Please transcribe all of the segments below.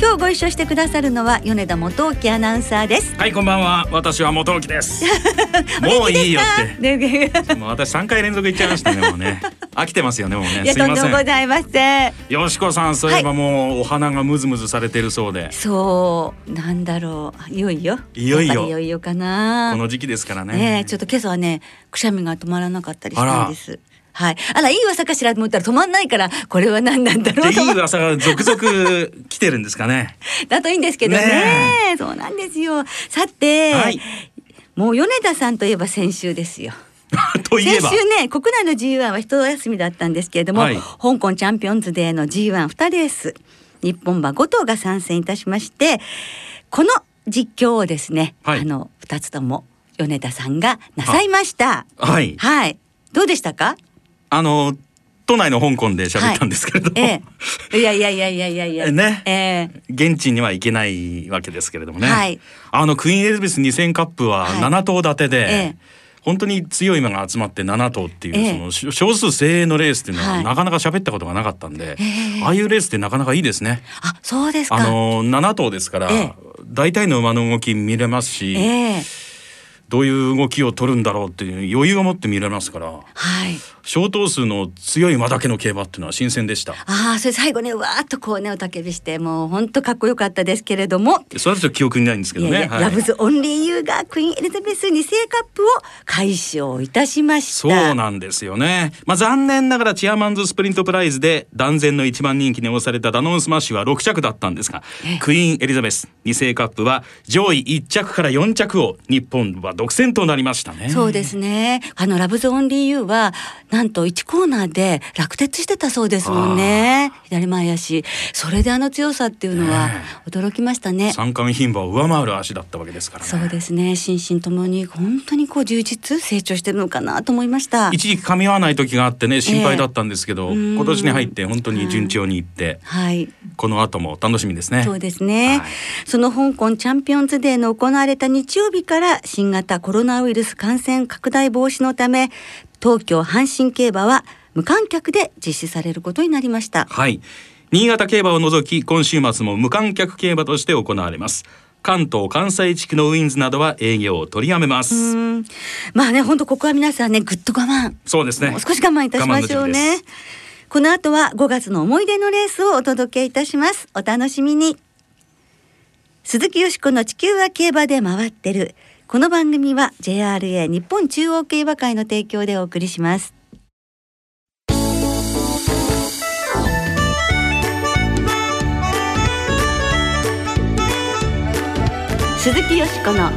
今日ご一緒してくださるのは米田元興アナウンサーです。はいこんばんは。私は元木です。もういいよって。もう私三回連続言っちゃいましたねもうね。飽きてますよねもうね。いやとんでもございません。よしこさんそういえばもうお花がムズムズされてるそうで、そう。なんだろう。いよいよ。いよいよいよいよかな。この時期ですからね。ねちょっと今朝はねくしゃみが止まらなかったりしたんですはい、あらいい噂かしらと思ったら止まんないからこれは何なんだろうと。いい噂が続々来てるんですかね。だといいんですけどね。ねそうなんですよ。さて、はい、もう米田さんといえば先週ですよ。先週ね国内の G1 は一休みだったんですけれども、はい、香港チャンピオンズデーの G12 レース日本馬5頭が参戦いたしましてこの実況をですね、はい、あの2つとも米田さんがなさいました。はい、はい、どうでしたか？あの都内の香港で喋ったんですけれども、はい。ええ、いやいやいやいやいや。いやね、えー、現地には行けないわけですけれどもね、はい、あのクイーンエリザベス2000カップは7頭立てで、はいえ。本当に強い馬が集まって7頭っていう、ええ、その少数精鋭のレースっていうのは、なかなか喋ったことがなかったんで、え、ああいうレースってなかなかいいですね。あそうですあの7頭ですから、大体の馬の動き見れますし。どういう動きを取るんだろうっていう余裕を持って見れますから、はい、小頭数の強い馬だけの競馬っていうのは新鮮でした。ああそれ最後ねわーっとこうねおたけびしてもう本当かっこよかったですけれども。それはちょっと記憶にないんですけどね。ラブズオンリーユーがクイーンエリザベス2世カップを快勝いたしました。そうなんですよね。まあ残念ながらチェアマンズスプリントプライズで断然の一番人気に推されたダノンスマッシュは6着だったんですがクイーンエリザベス2世カップは上位1着から4着を日本は独占となりましたね。そうですね。あのラブズオンリーユーはなんと1コーナーで落鉄してたそうですもんね。左前足。それであの強さっていうのは驚きましたね。三冠牝馬を上回る足だったわけですから、ね、そうですね。心身ともに本当にこう充実成長してるのかなと思いました。一時期噛み合わない時があってね心配だったんですけど、えー、今年に入って本当に順調にいって、はい、この後も楽しみですね。そうですね、はい、その香港チャンピオンズデーの行われた日曜日から新型コロナウイルス感染拡大防止のため東京阪神競馬は無観客で実施されることになりました。はい。新潟競馬を除き今週末も無観客競馬として行われます。関東関西地区のウィンズなどは営業を取りやめます。まあね本当ここは皆さんねぐっと我慢。そうですね。少し我慢いたしましょうね。この後は5月の思い出のレースをお届けいたします。お楽しみに。鈴木よしこの地球は競馬で回ってるこの番組は JRA 日本中央競馬会の提供でお送りします。鈴木よしこの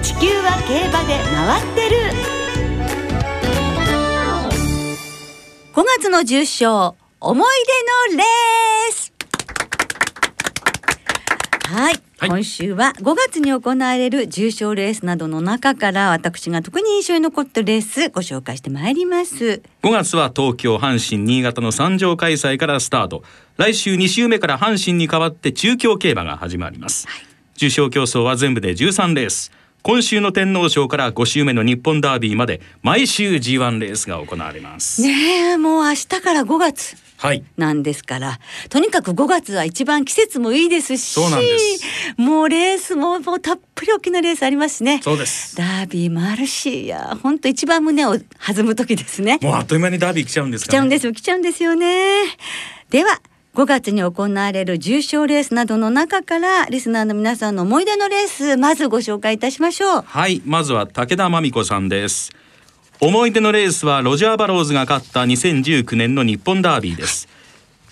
地球は競馬で回ってる。5月の重賞思い出のレースはい。はい、今週は5月に行われる重賞レースなどの中から私が特に印象に残ったレースご紹介してまいります。5月は東京阪神新潟の三条開催からスタート。来週2週目から阪神に代わって中京競馬が始まります、はい、重賞競争は全部で13レース。今週の天皇賞から5週目の日本ダービーまで毎週 G1 レースが行われます。ねえもう明日から5月なんですから、はい、とにかく5月は一番季節もいいですしもうレースももうたっぷり大きなレースありますね。そうです。ダービーもあるしいや本当一番胸を弾む時ですね。もうあっという間にダービー来ちゃうんですか、ね、来ちゃうんですよ来ちゃうんですよね。では5月に行われる重賞レースなどの中からリスナーの皆さんの思い出のレースまずご紹介いたしましょう。はいまずは武田真美子さんです思い出のレースはロジャー・バローズが勝った2019年の日本ダービーです。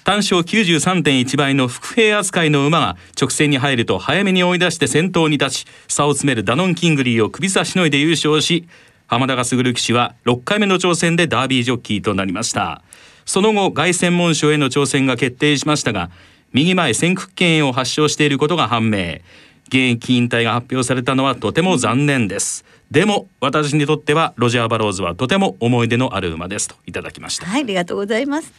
単勝93.1倍の伏兵扱いの馬が直線に入ると早めに追い出して先頭に立ち差を詰めるダノン・キングリーを首差しのいで優勝し浜田が優騎士は6回目の挑戦でダービージョッキーとなりました。その後凱旋門賞への挑戦が決定しましたが右前先屈腱炎を発症していることが判明。現役引退が発表されたのはとても残念です。でも私にとってはロジャー・バローズはとても思い出のある馬ですといただきました。はいありがとうございます。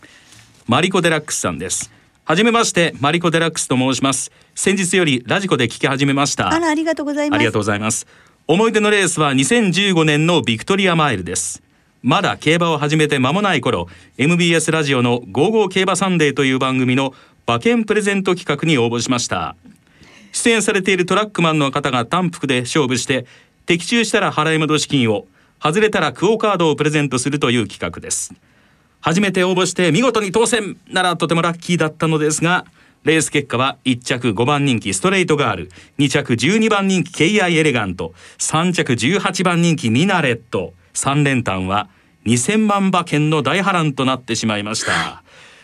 マリコ・デラックスさんです。はじめましてマリコ・デラックスと申します。先日よりラジコで聞き始めました。あらありがとうございます。ありがとうございます。思い出のレースは2015年のビクトリアマイルです。まだ競馬を始めて間もない頃 MBS ラジオの「ゴーゴー競馬サンデー」という番組の馬券プレゼント企画に応募しました。出演されているトラックマンの方が単服で勝負して的中したら払い戻し金を外れたらクオカードをプレゼントするという企画です。初めて応募して見事に当選ならとてもラッキーだったのですがレース結果は1着5番人気ストレートガール2着12番人気 KI エレガント3着18番人気ミナレット3連単は2000万馬券の大波乱となってしまいました。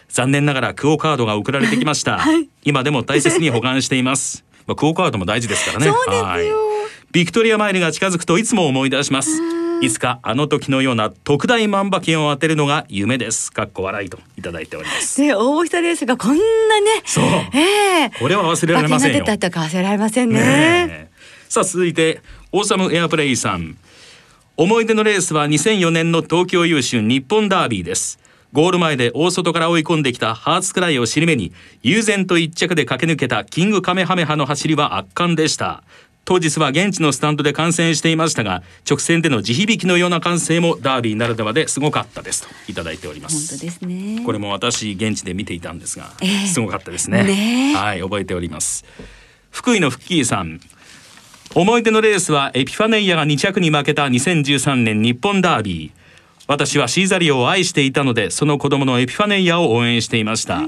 残念ながらクオカードが送られてきました、はい。今でも大切に保管しています。まあ、クオカードも大事ですからね。そうですよ。はいビクトリアマイルが近づくといつも思い出します。いつかあの時のような特大万馬券を当てるのが夢です。かっこ笑いといただいております。ね応募したレースがこんなねそう。ええ。これは忘れられませんよ。たとか忘れられませんね。ねえ。さあ続いてオーサムエアプレイさん。思い出のレースは2004年の東京優秀日本ダービーです。ゴール前で大外から追い込んできたハーツクライを尻目に悠然と一着で駆け抜けたキングカメハメハの走りは圧巻でした当日は現地のスタンドで観戦していましたが直線での地響きのような歓声もダービーならではですごかったですといただいておりま本す当ですね。これも私現地で見ていたんですが、ええ。すごかったですね。ねえ。はい覚えております。福井のフッキーさん思い出のレースはエピファネイアが2着に負けた2013年日本ダービー。私はシーザリオを愛していたのでその子供のエピファネイアを応援していました、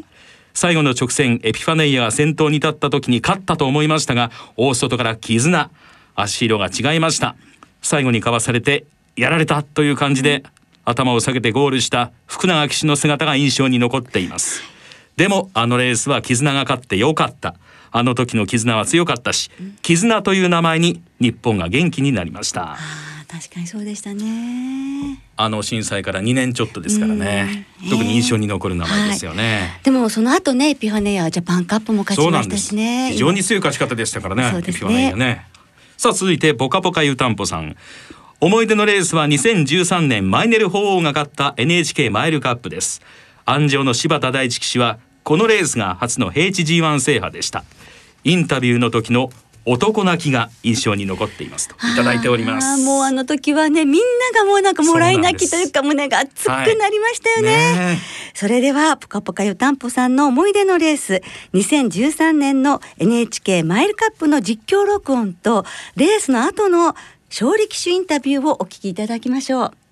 最後の直線エピファネイアが先頭に立った時に勝ったと思いましたが大外から絆足色が違いました。最後にかわされてやられたという感じで頭を下げてゴールした福永騎手の姿が印象に残っています。でもあのレースは絆が勝ってよかった。あの時の絆は強かったし絆という名前に日本が元気になりました。確かにそうでしたね。あの震災から2年ちょっとですからね。うん。特に印象に残る名前ですよね、でもその後ねエピファネイアはジャパンカップも勝ちましたそうなんです。しね非常に強い勝ち方でしたからねね。エピファネイアね。さあ続いてポカポカ湯たんぽさん。思い出のレースは2013年マイネル鳳凰が勝った NHK マイルカップです。安城の柴田大地騎手はこのレースが初の平地 G1 制覇でした。インタビューの時の男泣きが印象に残っていますといただいておりますもうあの時はねみんながもうなんかもらい泣きというか胸が熱くなりましたよね。ねそれではぽかぽかよたんぽさんの思い出のレース2013年の NHK マイルカップの実況録音とレースの後の勝利騎手インタビューをお聞きいただきましょう。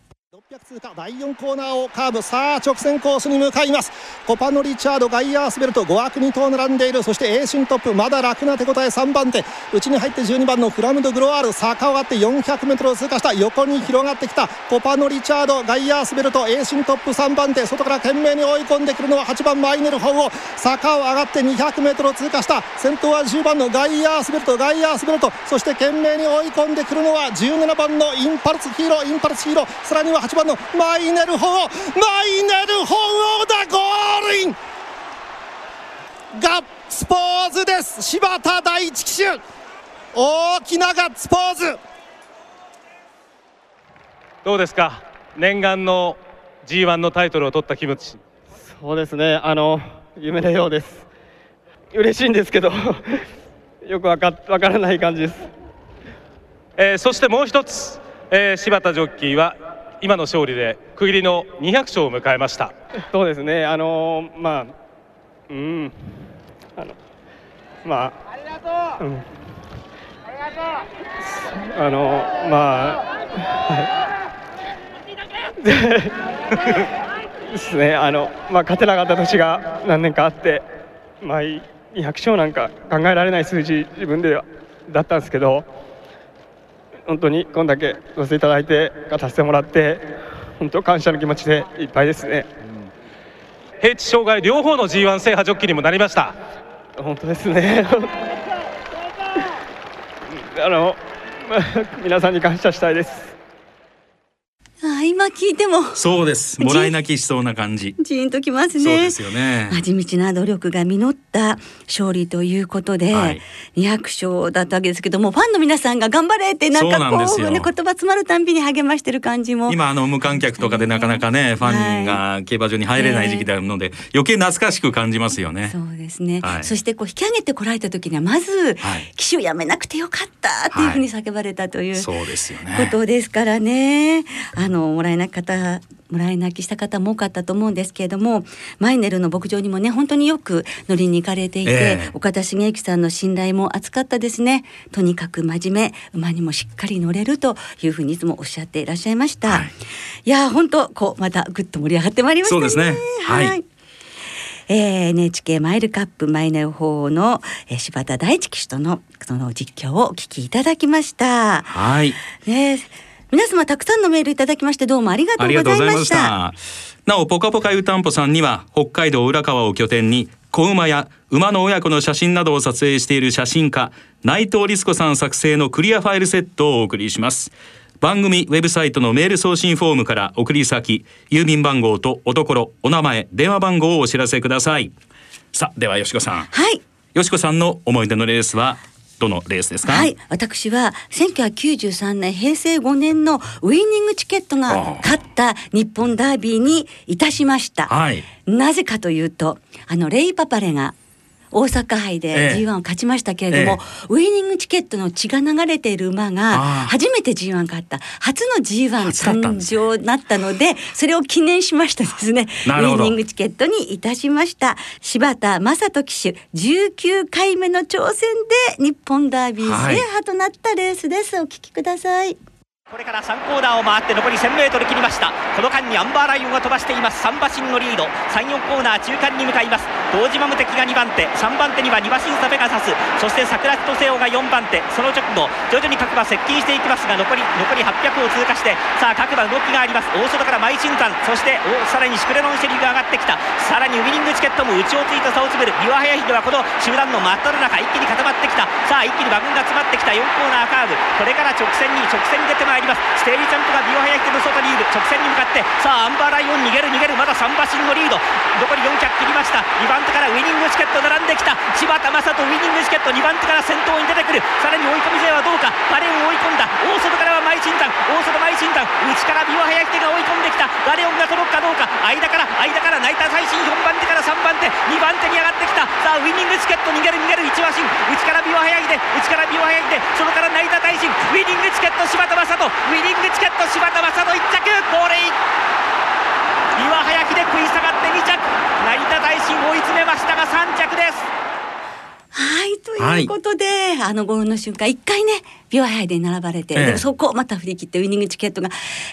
600通過第4コーナーをカーブさあ直線コースに向かいます。コパノ・リチャードガイアースベルト5枠2頭並んでいる。そしてエーシントップまだ楽な手応え3番手。内に入って12番のフラムド・グロワール。坂を上がって 400m を通過した。横に広がってきた。コパノ・リチャードガイアースベルトエーシントップ3番手。外から懸命に追い込んでくるのは8番マイネルホウオ坂を上がって 200m を通過した。先頭は10番のガイアースベルトガイアースベルト。そして懸命に追い込んでくるのは17番のインパルスヒーローインパルスヒーロー。さらには8番のマイネルホウオマイネルホウオだゴールイン。ガッツポーズです。柴田大地騎手。大きなガッツポーズ。どうですか？念願の G1 のタイトルを取った気持ちそうですね、あの夢のようです。嬉しいんですけど、よくわかわからない感じです。えーそしてもう一つ、えー柴田ジョッキーは今の勝利で区切りの200勝を迎えましたそうですね、あのまあ、うん、あの、まあ、ありがとう。うん、あのまあ、はい。ですね、あのまあ勝てなかった年が何年かあって、まあ200勝なんか考えられない数字自分ではだったんですけど。本当にこんだけごせていただいて勝たせてもらって本当感謝の気持ちでいっぱいですね。平地障害両方の G1 制覇ジョッキーにもなりました。本当ですね。あのまあ皆さんに感謝したいですあ今聞いても。そうです。もらい泣きしそうな感じ。ジーンときますね。そうですよね。地道な努力が実った勝利ということで、はい。200勝だったわけですけどもファンの皆さんが頑張れってなんかこですよ。うね言葉詰まるたんびに励ましてる感じも。今あの無観客とかでなかなかねファンが競馬場に入れない時期であるので余計懐かしく感じますよね。そうですね、はい。そしてこう引き上げてこられた時にはまず、はい。騎手を辞めなくてよかったっていうふうに叫ばれたという、そうですよこねとですからね。あのもらい泣き方もらい泣きした方も多かったと思うんですけれどもマイネルの牧場にもね本当によく乗りに行かれていて、ええ。岡田茂之さんの信頼も厚かったですね。とにかく真面目馬にもしっかり乗れるというふうにいつもおっしゃっていらっしゃいました、はい。い、やー本当こうまたぐっと盛り上がってまいりましたね。そうですね。はい。えー NHK マイルカップマイネル法の、えー柴田大地騎手とのその実況をお聞きいただきました。はい。ねえ皆様たくさんのメールいただきましてどうもありがとあうございままし。したたなおポカポカ湯たんぽさんには北海道浦川を拠点に子馬や馬の親子の写真などを撮影している写真家内藤律子さん作成のクリアファイルセットをお送りします番組ウェブサイトのメール送信フォームから送り先郵便番号とおところお名前電話番号をお知らせくださいさあではよしこさんはい。よしこさんの思い出のレースはどのレースですか？はい、私は1993年平成5年のウイニングチケットが勝った日本ダービーにいたしました。はい。なぜかというと、あのレイパパレが大阪杯でええ。G1 を勝ちましたけれども、ウイニングチケットの血が流れている馬が初めて G1 勝った。初の G1 初だったん誕生になったのでそれを記念しましてですね。ウイニングチケットにいたしました。柴田正人騎手19回目の挑戦で日本ダービー制覇となったレースです、お聞きくださいこれから3コーナーを回って残り 1000m 切りました。この間にアンバーライオンが飛ばしています。3馬身のリード。34コーナー中間に向かいます。堂島無敵が2番手。3番手には2馬身差ペガサス。そして桜千歳王が4番手。その直後徐々に各馬接近していきますが残り残り800を通過してさあ各馬動きがあります。大外からマイシンタンそしてさらにシュクレノンシェリーが上がってきた。さらにウイニングチケットも内をついた差を詰める。ビワハヤヒデはこの集団の真っ只中一気に固まってきた。さあ一気に馬群が詰まってきた。4コーナーカーブ。これから直線に直線に出てまいります。ステーリーチャンプがビワハヤヒの外にいる直線に向かって。さあアンバーライオン逃げる逃げる。まだ3馬身のリード。残り400切りました。2番手からウイニングチケット並んできた。柴田正人ウイニングチケット。2番手から先頭に出てくる。さらに追い込み勢はどうか。バレオンを追い込んだ。大外からはマイチンタン。大外マイチンタン。内からビワハヤヒが追い込んできた。バレオンが届くかどうか。間から間から泣いた最新。4番手から3番手。2番手に上がってきた。さあウイニングチケット。逃げる逃げる。1馬身。内からビワハヤヒデ内からビワハヤヒデそこから泣いた大臣。ウイニングチケット。柴田正人ウイニングチケット柴田正人1着ゴールイン岩早木で食い下がって2着成田大臣追い詰めましたが3着ですはいということで、あのゴールの瞬間一回ねビワハイで並ばれて、ええ。でもそこをまた振り切ってウイニングチケットが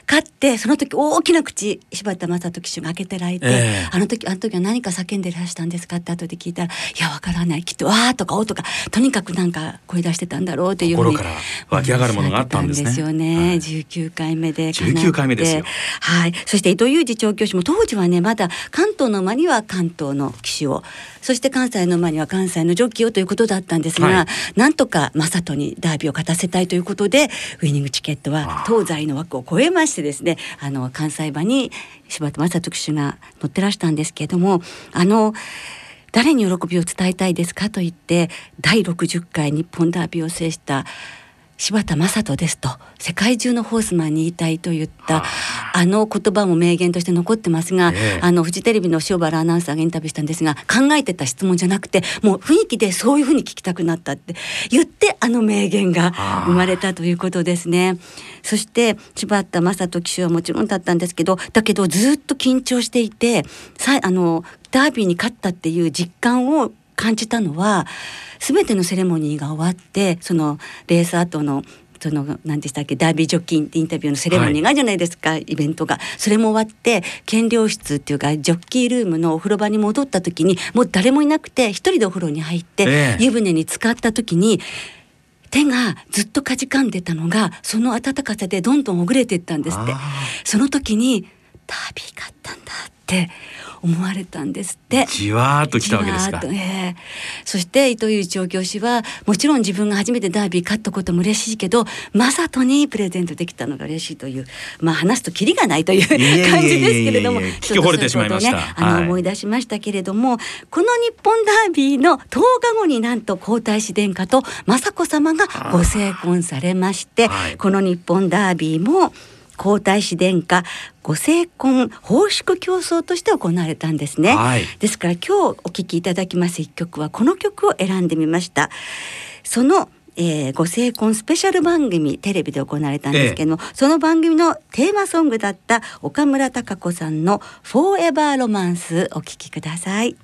勝ってその時大きな口柴田正人騎手が開けてられて、ええ。あの時あの時は何か叫んでらしたんですかって後で聞いたら「いやわからないきっとわー」とか「お」とかとにかくなんか声出してたんだろうっていうふうに心から湧き上がるものがあったんですね。ですよね、はい。19回目でかなって19回目ですよ。はい。そして伊藤裕二調教師も当時はねまだ関東の馬には関東の騎手をそして関西の馬には関西のジョッキーをということだったんですが、はい。なんとか正人にダービーを勝たせたいということでウイニングチケットは東西の枠を超えましてですねあの関西馬に柴田正人騎手が乗ってらしたんですけれどもあの誰に喜びを伝えたいですかと言って第60回日本ダービーを制した柴田正人ですと世界中のホースマンに言いたいと言ったあ。の言葉も名言として残ってますが、ええ。あのフジテレビの塩原アナウンサーがインタビューしたんですが考えてた質問じゃなくてもう雰囲気でそういうふうに聞きたくなったって言ってあの名言が生まれたということですね。そして柴田正人騎手はもちろんだったんですけどだけどずっと緊張していてさあのダービーに勝ったっていう実感を感じたのは全てのセレモニーが終わってそのレース後のその何でしたっけダービージョッキーインタビューのセレモニーがあるじゃないですか、イベントが。それも終わって検量室っていうかジョッキールームのお風呂場に戻った時にもう誰もいなくて一人でお風呂に入って、ええ。湯船に浸かった時に手がずっとかじかんでたのがその温かさでどんどんほぐれていったんですって。あその時にダービー勝ったんだってって思われたんですって。じわーっと来たわけですか。ええそして糸井調教師はもちろん自分が初めてダービー勝ったことも嬉しいけど正人にプレゼントできたのが嬉しいというまあ話すとキリがないという感じですけれども聞き惚れてしまいました。ねあの、はい。思い出しましたけれどもこの日本ダービーの10日後になんと皇太子殿下と雅子さまがご成婚されまして、はいこの日本ダービーも皇太子殿下ご成婚奉祝競争として行われたんですね、はい。ですから今日お聴きいただきます一曲はこの曲を選んでみました。その、えーご成婚スペシャル番組テレビで行われたんですけども、その番組のテーマソングだった岡村孝子さんの「フォーエバーロマンス」お聴きください。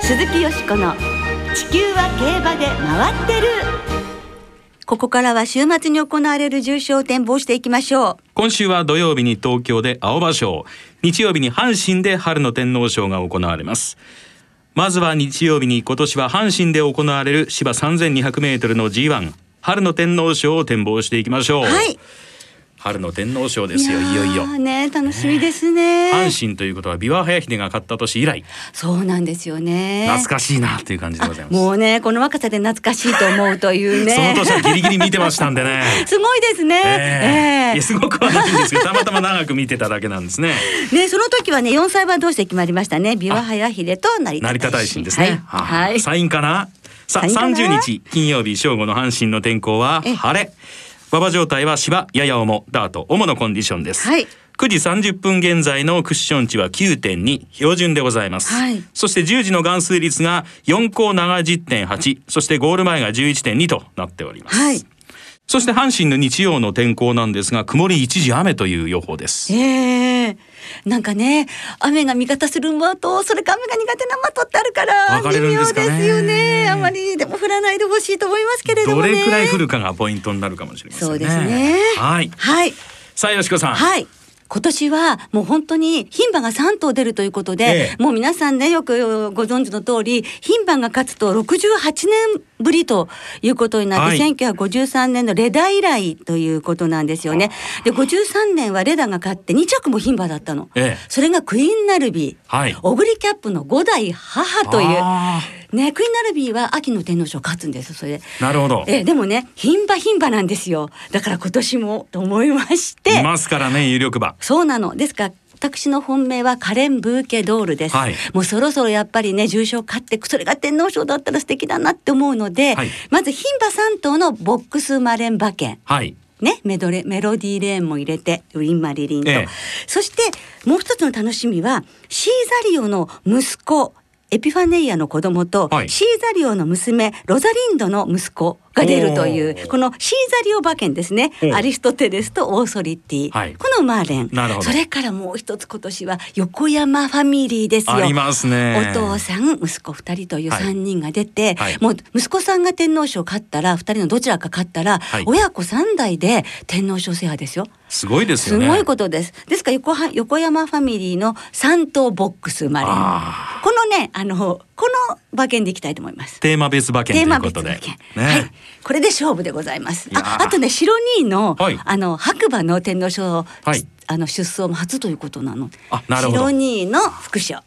鈴木よしこの「地球は競馬で回ってる」ここからは週末に行われる重賞を展望していきましょう。今週は土曜日に東京で青葉賞。日曜日に阪神で春の天皇賞が行われます。まずは日曜日に今年は阪神で行われる芝 3200m の G1 春の天皇賞を展望していきましょう、はい春の天皇賞ですよいよいよ。ね楽しみですね。阪神ということは琵琶早秀が勝った年以来。そうなんですよね。懐かしいなという感じでございます。もうねこの若さで懐かしいと思うというね。その年はギリギリ見てましたんでね。すごいですね、ええ。ええ。いやすごくはないんですけどたまたま長く見てただけなんですね。ねその時はね4歳馬同士で決まりましたね。琵琶早秀と成田成田大臣ですね。はい、はい。サインかな？さあサインかな？30日金曜日正午の阪神の天候はえ。晴れ。馬場状態は芝やや重ダート主のコンディションです。はい。9時30分現在のクッション値は9.2標準でございます、はい。そして10時の含水率が4高70.8そしてゴール前が11.2となっております、はいそして阪神の日曜の天候なんですが曇り一時雨という予報です。ええ。なんかね雨が味方する馬とそれか雨が苦手な馬とってあるから微妙ですよね。あまりでも降らないでほしいと思いますけれどどもね。れくらい降るかがポイントになるかもしれませんね。そうですね。はい。はい。さあよしこさん、はい。今年はもう本当に牝馬が3頭出るということで、ええ。もう皆さんねよくご存知の通り牝馬が勝つと68年ぶりということになって、はい1953年のレダ以来ということなんですよね。で53年はレダが勝って2着も牝馬だったの。ええそれがクイーンナルビー、はいオグリキャップの5代母という。あね、クイーンナルビーは秋の天皇賞勝つんですそれで。ーなるほどええでもね牝馬牝馬なんですよだから今年もと思いましていますからね有力馬そうなの。ですから私の本命はカレン・ブーケドールです、はい。もうそろそろやっぱりね重賞勝ってそれが天皇賞だったら素敵だなって思うので、はい。まず牝馬3頭のボックスマレン馬券はい。ね、メドレメロディーレーンも入れてウィンマリリンと、ええ。そしてもう一つの楽しみはシーザリオの息子エピファネイアの子供と、はい。シーザリオの娘ロザリンドの息子が出るというこのシーザリオ馬券ですね。おアリストテレスとオーソリティ、はい。このマーレンそれからもう一つ今年は横山ファミリーですよ。ありますね。お父さん息子二人というはい。三人が出て、はい。もう息子さんが天皇賞勝ったら二人のどちらか勝ったら、はい。親子三代で天皇賞制覇ですよ。すごいですよね。すごいことです。ですから横は横山ファミリーの三頭ボックスマレンあこのねあのこの馬券でいきたいと思います。テーマベース馬券とテーマいうことで。ね、はい、これで勝負でございます。あ、あとね、白二位の、はい。あの白馬の天皇賞、はい。あの出走も初ということなの。あなるほど。白二位の副賞。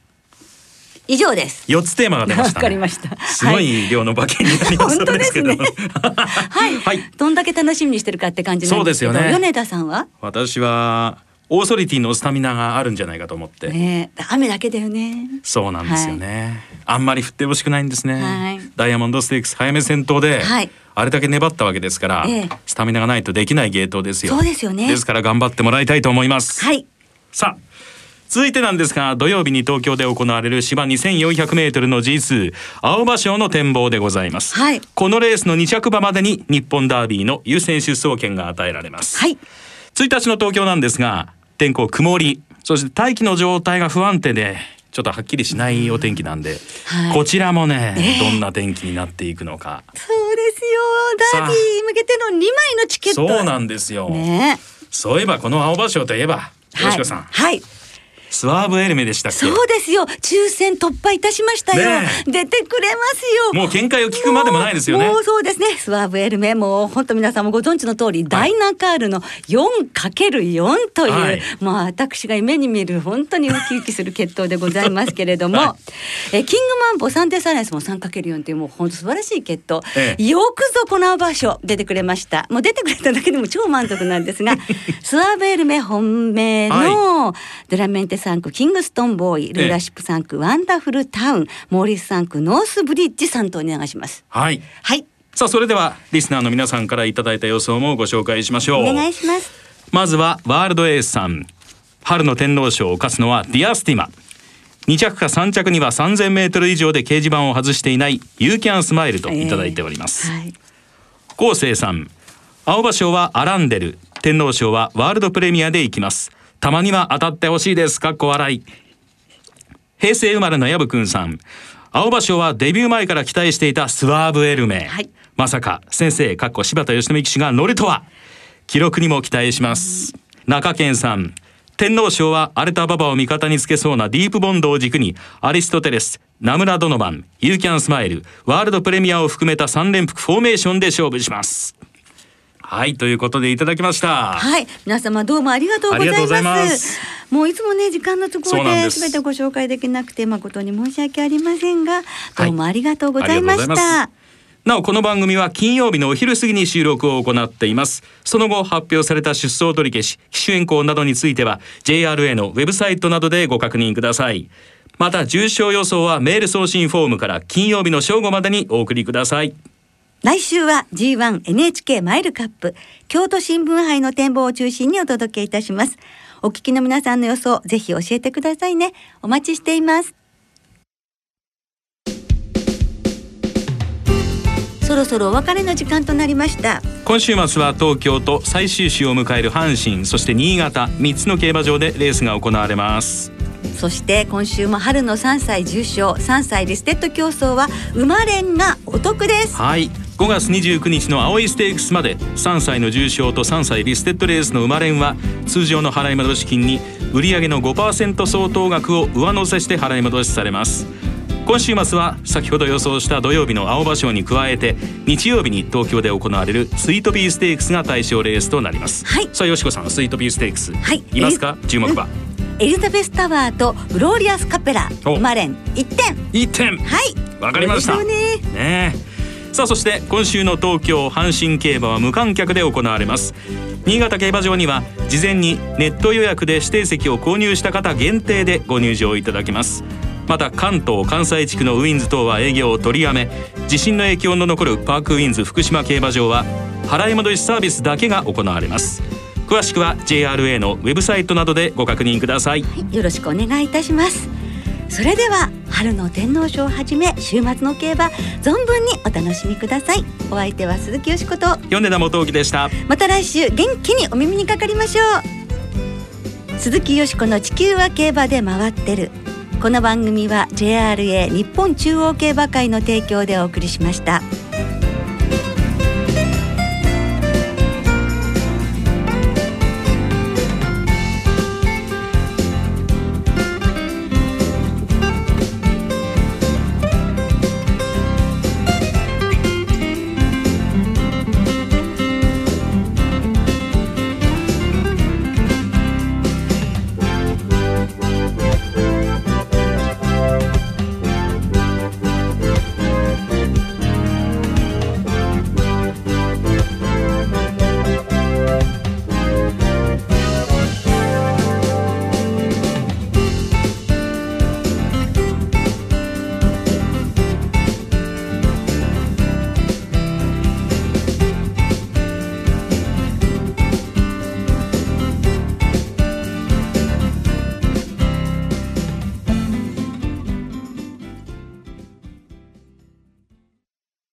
以上です。四つテーマが出ました、ね、わかりました。すごい量の馬券になります本当ですね。けどはい、はい。どんだけ楽しみにしてるかって感じそうですよね。米田さんは？私はオーソリティのスタミナがあるんじゃないかと思って、ねえ。雨だけだよね。そうなんですよね、あんまり振ってほしくないんですね、はい。ダイヤモンドステークス早め先頭で、はい。あれだけ粘ったわけですから、ええ。スタミナがないとできないゲートですよ。そうですよね。ですから頑張ってもらいたいと思います、はい。さあ続いてなんですが土曜日に東京で行われる芝 2400m の G2 青葉賞の展望でございます、はいこのレースの2着馬までに日本ダービーの優先出走権が与えられます、はい。1日の東京なんですが天候曇りそして大気の状態が不安定でちょっとはっきりしないお天気なんで、はいこちらもね、ええどんな天気になっていくのかそうですよ。ダービーに向けての2枚のチケット。そうなんですよ、ねそういえばこの青葉賞といえばえ。よしこさん、はい。はい。スワーブエルメでしたそうですよ。抽選突破いたしましたよ、ね出てくれますよ。もう見解を聞くまでもないですよね。そうですね。スワーブエルメもう本当皆さんもご存知の通り、ダイナカールの 4×4 という、はい。まあ私が夢に見る本当にウキウキする決闘でございますけれども、は えキングマンボサンデサイレンスも 3×4 というもう本当素晴らしい決闘、ええ。よくぞこの場所出てくれました。もう出てくれただけでも超満足なんですが スワーブエルメ本命のドゥラメンテ産駒キングストンボーイルーラーシップ産駒ワンダフルタウンモーリス産駒ノースブリッジ3頭に流します。はい。はい。さあそれではリスナーの皆さんからいただいた予想もご紹介しましょう。お願いします。まずはワールドエースさん春の天皇賞を勝つのはディアスティマ。2着か3着には3000メートル以上で掲示板を外していないユーキャンスマイルといただいております、はい。昴生さん青葉賞はアランデル天皇賞はワールドプレミアでいきますたまには当たってほしいです。かっこ笑い。平成生まれの薮くんさん。青葉賞はデビュー前から期待していたスワーブエルメ、はい。まさか先生かっこ柴田義則騎手が乗るとは。記録にも期待します。中堅さん。天皇賞は荒れた馬場を味方につけそうなディープボンドを軸にアリストテレスナムラ・ドノバンユーキャンスマイルワールドプレミアを含めた3連複フォーメーションで勝負しますはいということでいただきました。はい、皆様どうもありがとうございます。もういつもね時間の都合で全てご紹介できなくて誠に申し訳ありませんが、どうもありがとうございあました。りがとうござい。なおこの番組は金曜日のお昼過ぎに収録を行っています。その後発表された出走取り消し機種変更などについては JRA のウェブサイトなどでご確認ください。また重賞予想はメール送信フォームから金曜日の正午までにお送りください来週は G1NHK マイルカップ京都新聞杯の展望を中心にお届けいたします。お聞きの皆さんの予想ぜひ教えてくださいね。お待ちしています。そろそろお別れの時間となりました。今週末は東京と最終週を迎える阪神そして新潟3つの競馬場でレースが行われますそして今週も春の3歳重賞3歳リステッド競争は馬連がお得ですはい5月29日の青いステークスまで3歳の重賞と3歳リステッドレースの馬連は通常の払い戻し金に売上の5%相当額を上乗せして払い戻しされます。今週末は先ほど予想した土曜日の青葉賞に加えて日曜日に東京で行われるスイートピーステークスが対象レースとなります、はい。さあよしこさんスイートピーステークス、はい。いますか？注目馬、エリザベスタワーとグローリアスカペラお馬連1点。1点。はい。わかりました。ね。ねえさあそして今週の東京阪神競馬は無観客で行われます。新潟競馬場には事前にネット予約で指定席を購入した方限定でご入場いただけます。また関東関西地区のウィンズ等は営業を取りやめ地震の影響の残るパークウィンズ福島競馬場は払い戻しサービスだけが行われます。詳しくは JRA のウェブサイトなどでご確認くださいよろしくお願いいたします。それでは春の天皇賞をはじめ週末の競馬存分にお楽しみください。お相手は鈴木よしこと。米田元樹でした。また来週元気にお耳にかかりましょう。鈴木よしこの地球は競馬で回ってる。この番組は JRA 日本中央競馬会の提供でお送りしました。